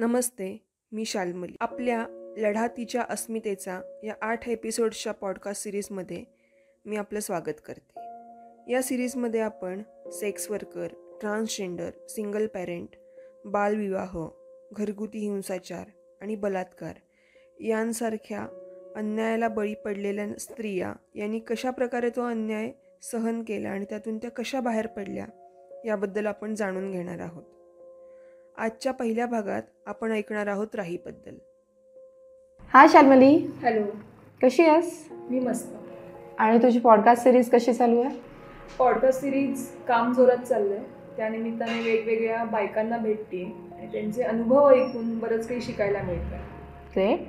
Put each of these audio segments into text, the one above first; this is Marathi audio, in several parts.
नमस्ते मी शाल्मली. आपल्या लढातीच्या अस्मितेचा या आठ एपिसोड्सच्या पॉडकास्ट सिरीजमध्ये मी आपलं स्वागत करते. या सिरीजमध्ये आपण sex worker transgender single parent बालविवाह घरगुती हिंसाचार आणि बलात्कार यांसारख्या अन्यायाला बळी पडलेल्या स्त्रिया यांनी कशा प्रकारे तो अन्याय सहन केला आणि त्यातून त्या कशा बाहेर पडल्या याबद्दल आपण जाणून घेणार आहोत. आजच्या पहिल्या भागात आपण ऐकणार आहोत राहीबद्दल. हाय शाल्मली. हॅलो. कशी आहेस? मी मस्त. आणि तुझी पॉडकास्ट सिरीज कशी चालू आहे? पॉडकास्ट सिरीज काम जोरात चाललं आहे त्यानिमित्ताने वेगवेगळ्या बायकांना भेटते आणि त्यांचे अनुभव ऐकून बरंच काही शिकायला मिळतं ग्रेट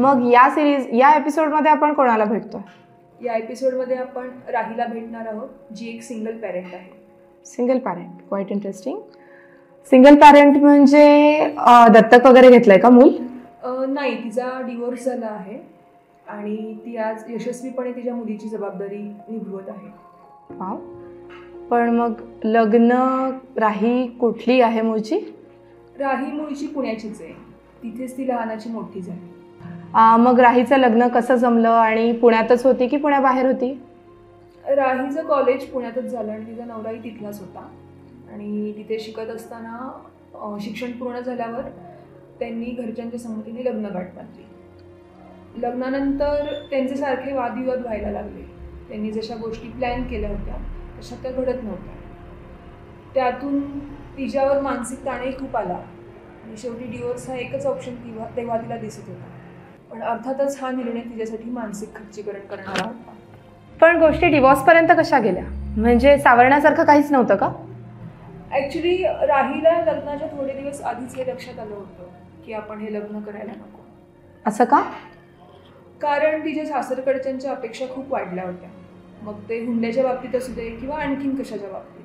मग या सिरीज या एपिसोडमध्ये आपण कोणाला भेटतो या एपिसोडमध्ये आपण राहीला भेटणार आहोत जी एक सिंगल पॅरेंट आहे. Single parent quite interesting single parent म्हणजे अं, दत्तक वगैरे घेतलंय का मूल? अं, नाही तिचा डिवोर्स झाला आहे. आणि ती आज यशस्वीपणे तिच्या मुलीची जबाबदारी निभवत आहे. वाव. पण मग लग्न राही कुठली आहे मूळची राही मुळची पुण्याचीच आहे. तिथेच ती लहानाची मोठी झाली. अं, मग राहीचं लग्न कसं जमलं आणि पुण्यातच होती की पुण्याबाहेर होती? राहीचं कॉलेज पुण्यातच झालं आणि तिचा नवराही तिथलाच होता. आणि तिथे शिकत असताना शिक्षण पूर्ण झाल्यावर त्यांनी घरच्यांच्या संमतीने लग्न गाठ बांधली. लग्नानंतर त्यांचे सारखे वादविवाद व्हायला लागले. त्यांनी जशा गोष्टी प्लॅन केल्या होत्या तशा त्या घडत नव्हत्या. त्यातून तिच्यावर मानसिक ताणही खूप आला. आणि शेवटी डिवोर्स हा एकच ऑप्शन तेव्हा तेव्हा तिला दिसत होता. पण अर्थातच हा निर्णय तिच्यासाठी मानसिक खच्चीकरण करणारा होता. पण गोष्टी डिवॉर्सपर्यंत कशा गेल्या? म्हणजे सावरण्यासारखं काहीच नव्हतं का? ॲक्च्युली राहीला लग्नाच्या थोडे दिवस आधीच हे लक्षात आलं होतं की आपण हे लग्न करायला नको. असं का? कारण तिच्या सासरकडच्यांच्या अपेक्षा खूप वाढल्या होत्या. मग ते हुंड्याच्या बाबतीत असू दे किंवा आणखीन कशाच्या बाबतीत.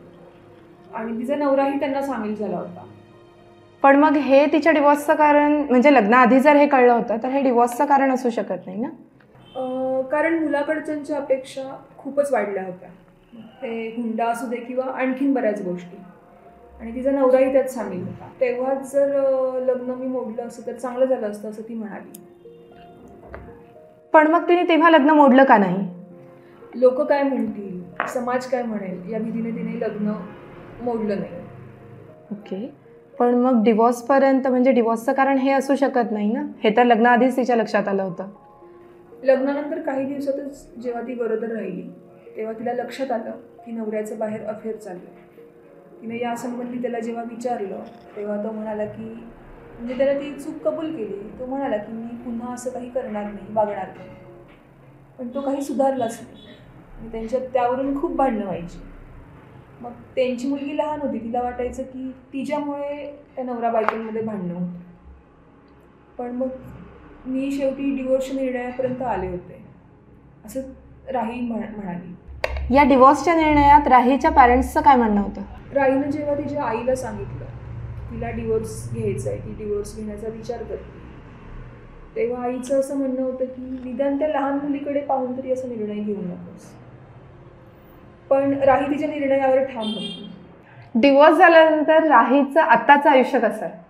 आणि तिचा नवराही त्यांना सामील झाला होता. पण मग हे तिच्या डिवॉर्सचं कारण म्हणजे लग्नाआधी जर हे कळलं होतं तर हे डिवॉर्सचं कारण असू शकत नाही ना? अं, कारण मुलाकडच्यांच्या अपेक्षा खूपच वाढल्या होत्या. ते हुंडा असू दे किंवा आणखीन बऱ्याच गोष्टी. आणि तिचा नवराही त्यात सामील होता. तेव्हाच जर लग्न मी मोडलं असतं तर चांगलं झालं असतं असं ती म्हणाली. पण मग तिने तेव्हा लग्न मोडलं का नाही? लोक काय म्हणतील समाज काय म्हणेल या भीतीने तिने लग्न मोडलं नाही. ओके. पण मग डिवॉर्सपर्यंत म्हणजे डिवॉर्सचं कारण हे असू शकत नाही ना? हे तर लग्नाआधीच तिच्या लक्षात आलं होतं. लग्नानंतर काही दिवसातच जेव्हा ती गरोदर राहिली तेव्हा तिला लक्षात आलं की नवऱ्याचं बाहेर अफेअर चाललं तिने यासंबंधी त्याला जेव्हा विचारलं तेव्हा तो म्हणाला की म्हणजे त्याला ती चूक कबूल केली. तो म्हणाला की मी पुन्हा असं काही करणार नाही वागणार नाही. पण तो काही सुधारलाच नाही. त्यांच्यात त्यावरून खूप भांडणं व्हायची. मग त्यांची मुलगी लहान होती. तिला वाटायचं की तिच्यामुळे त्या नवरा बायकोंमध्ये भांडणं होतं. पण मग मी शेवटी डिवोर्स निर्णयापर्यंत आले होते. असं राही म्हणाली. या डिवोर्सच्या निर्णयात राहीच्या पॅरेंट्सचं काय म्हणणं होतं? राहीनं जेव्हा तिच्या आईला सांगितलं तिला डिवोर्स घ्यायचा आहे ती डिवोर्स घेण्याचा विचार करते. तेव्हा आईचं असं म्हणणं होतं की निदान त्या लहान मुलीकडे पाहून तरी असा निर्णय घेऊ नकोस. पण राही तिच्या निर्णयावर ठाम होती. डिवॉर्स झाल्यानंतर राहीचं आत्ताचं आयुष्य कसं? आहे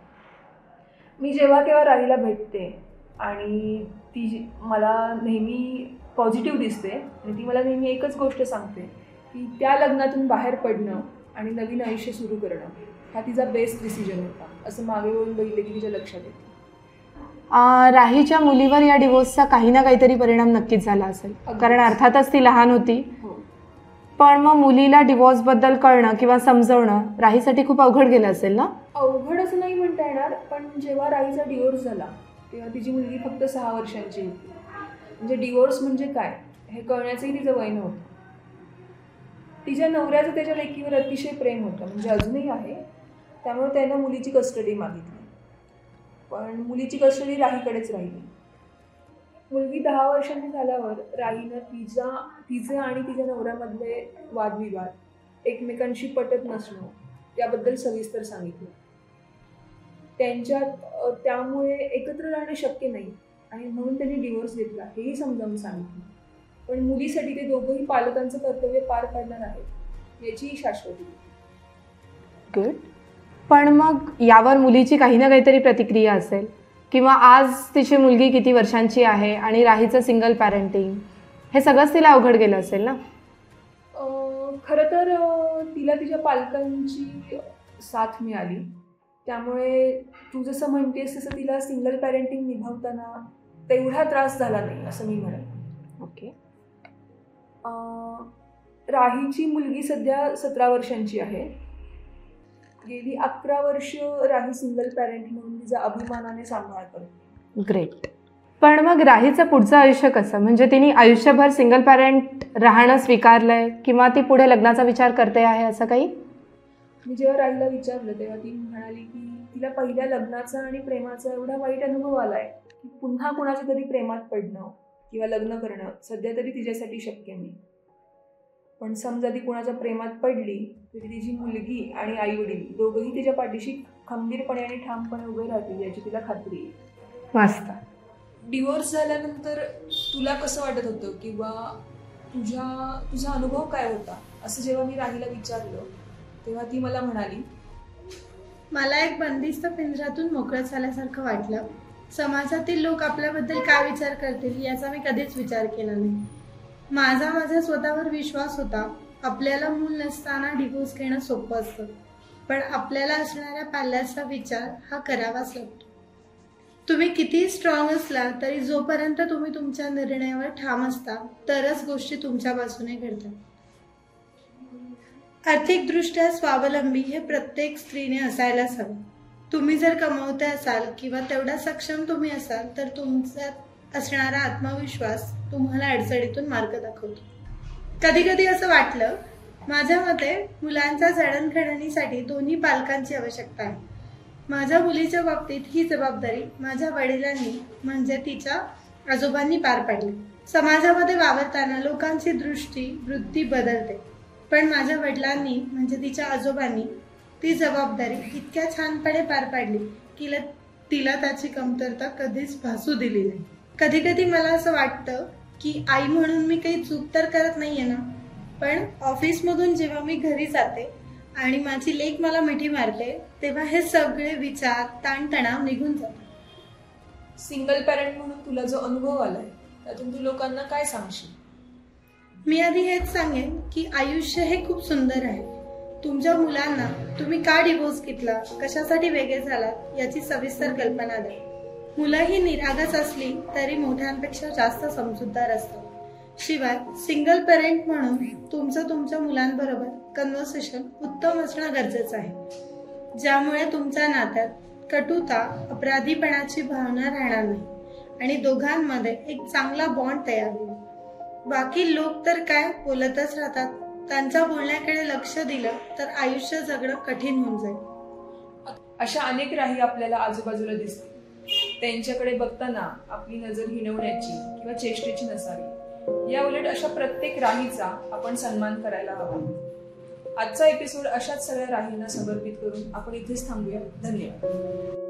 मी जेव्हा केव्हा राहीला भेटते आणि ती मला नेहमी पॉझिटिव्ह दिसते आणि ती मला नेहमी एकच गोष्ट सांगते की त्या लग्नातून बाहेर पडणं आणि नवीन आयुष्य सुरू करणं हा तिचा बेस्ट डिसिजन होता असं मागे वळून बघितलं की तिच्या लक्षात येते. राहीच्या मुलीवर या डिवोर्सचा काही ना काहीतरी परिणाम नक्कीच झाला असेल. कारण अर्थातच ती लहान होती. हो. पण मग मुलीला डिवॉर्सबद्दल कळणं किंवा समजवणं राहीसाठी खूप अवघड गेलं असेल ना? अवघड असं नाही म्हणता येणार पण जेव्हा राहीचा डिवोर्स झाला तेव्हा तिची मुलगी फक्त सहा वर्षांची होती. म्हणजे डिवोर्स म्हणजे काय? हे कळण्याचंही तिचं वय नव्हतं. तिच्या नवऱ्याचं त्याच्या लेकीवर अतिशय प्रेम होतं. म्हणजे अजूनही आहे. त्यामुळे त्यानं मुलीची कस्टडी मागितली. पण मुलीची कस्टडी राहीकडेच राहिली. मुलगी दहा वर्षांनी झाल्यावर राहीनं तिचा तिचे आणि तिच्या नवऱ्यामधले वादविवाद एकमेकांशी पटत नसणं याबद्दल सविस्तर सांगितलं. त्यांच्यात त्यामुळे एकत्र राहणे शक्य नाही आणि म्हणून त्यांनी डिवोर्स घेतला हेही समजावून सांगितलं. पण मुलीसाठी ते दोघंही पालकांचं कर्तव्य पार पाडणार आहेत याचीही शाश्वती गुड पण मग यावर मुलीची काही ना काहीतरी प्रतिक्रिया असेल? किंवा आज तिची मुलगी किती वर्षांची आहे आणि राहीचं सिंगल पॅरेंटिंग हे सगळंच तिला अवघड गेलं असेल ना? खरं तर तिला तिच्या पालकांची साथ मिळाली. त्यामुळे तू जसं म्हणतेस तसं तिला सिंगल पॅरेंटिंग निभावताना तेवढा त्रास झाला नाही असं मी म्हणेन. ओके राहीची मुलगी सध्या सतरा वर्षांची आहे. गेली अकरा वर्ष राही सिंगल पॅरेंट म्हणून तिचा अभिमानाने सांभाळ करते. ग्रेट पण मग राहीचं पुढचं आयुष्य कसं? म्हणजे तिने आयुष्यभर सिंगल पॅरेंट राहणं स्वीकारलंय किंवा ती पुढे लग्नाचा विचार करते आहे असं काही? मी जेव्हा राहीला विचारलं तेव्हा ती म्हणाली की तिला पहिल्या लग्नाचा आणि प्रेमाचा एवढा वाईट अनुभव आलाय की पुन्हा कुणाच्या तरी प्रेमात पडणं. किंवा लग्न करणं सध्या तरी तिच्यासाठी शक्य नाही. पण समजा ती कुणाच्या प्रेमात पडली तरी तिची मुलगी आणि आई वडील दोघंही तिच्या पाठीशी खंबीरपणे आणि ठामपणे उभे राहतील याची तिला खात्री आहे. मस्त डिवोर्स झाल्यानंतर तुला कसं वाटत होतं? किंवा तुझ्या तुझा अनुभव काय होता? असं जेव्हा मी राहीला विचारलं तेव्हा ती मला म्हणाली मला एक बंदिस्त पिंजऱ्यातून मोकळं झाल्यासारखं वाटलं. समाजातील लोक आपल्याबद्दल काय विचार करतील याचा मी कधीच विचार केला नाही. माझा माझा स्वतःवर विश्वास होता. आपल्याला मूल नसताना डिवोर्स घेणं सोपं असतं. पण आपल्याला असणाऱ्या पाल्याचा विचार हा करावाच लागतो. तुम्ही किती स्ट्रॉंग असला तरी जोपर्यंत तुम्ही तुमच्या निर्णयावर ठाम असता तरच गोष्टी तुमच्या बाजूने घडतात. आर्थिकदृष्ट्या स्वावलंबी हे प्रत्येक स्त्रीने असायलाच हवं. तुम्ही जर कमवते असाल किंवा तेवढा सक्षम तुम्ही असाल तर तुमच्यात असणारा आत्मविश्वास तुम्हाला अडचणीतून मार्ग दाखवतो. कधी कधी असं वाटलं माझ्या मते मुलांच्या जडणघडणीसाठी दोन्ही पालकांची आवश्यकता आहे. माझ्या मुलीच्या बाबतीत ही जबाबदारी माझ्या वडिलांनी म्हणजे तिच्या आजोबांनी पार पाडली. समाजामध्ये वावरताना लोकांची दृष्टी वृत्ती बदलते. पण माझ्या वडिलांनी म्हणजे तिच्या आजोबांनी ती जबाबदारी इतक्या छानपणे पार पाडली की तिला त्याची कमतरता कधीच भासू दिली नाही. कधी कधी मला असं वाटतं की आई म्हणून मी काही चूक तर करत नाहीये ना? पण ऑफिसमधून जेव्हा मी घरी जाते आणि माझी लेक मला मिठी मारते तेव्हा हे सगळे विचार ताणतणाव निघून जातात. सिंगल पॅरेंट म्हणून तुला जो अनुभव आलाय त्यातून तू लोकांना काय सांगशील? मी आधी हेच सांगेन की आयुष्य हे खूप सुंदर आहे. तुमच्या मुलांना तुम्ही का डिवोर्स घेतला? कशासाठी वेगळे झाला? याची सविस्तर कल्पना द्या. मुलं ही निरागस असली तरी मोठ्यांपेक्षा जास्त समजूतदार असतात. शिवाय सिंगल पेरेंट म्हणून तुमचं तुमच्या मुलांबरोबर कन्व्हर्सेशन उत्तम असणं गरजेचं आहे. ज्यामुळे तुमच्या नात्यात कटुता अपराधीपणाची भावना राहणार नाही आणि दोघांमध्ये एक चांगला बॉन्ड तयार होईल. बाकी लोक तर काय बोलतच राहतात. त्यांच्या बोलण्याकडे लक्ष दिलं तर आयुष्य जगणं कठीण होऊन जाईल. अशा अनेक राही आपल्याला आजूबाजूला दिसतील. त्यांच्याकडे बघताना आपली नजर हिणवण्याची किंवा चेष्टेची नसावी. या उलट अशा प्रत्येक राहीचा आपण सन्मान करायला हवा. आजचा एपिसोड अशाच सगळ्या राहींना समर्पित करून आपण इथेच थांबूया. धन्यवाद.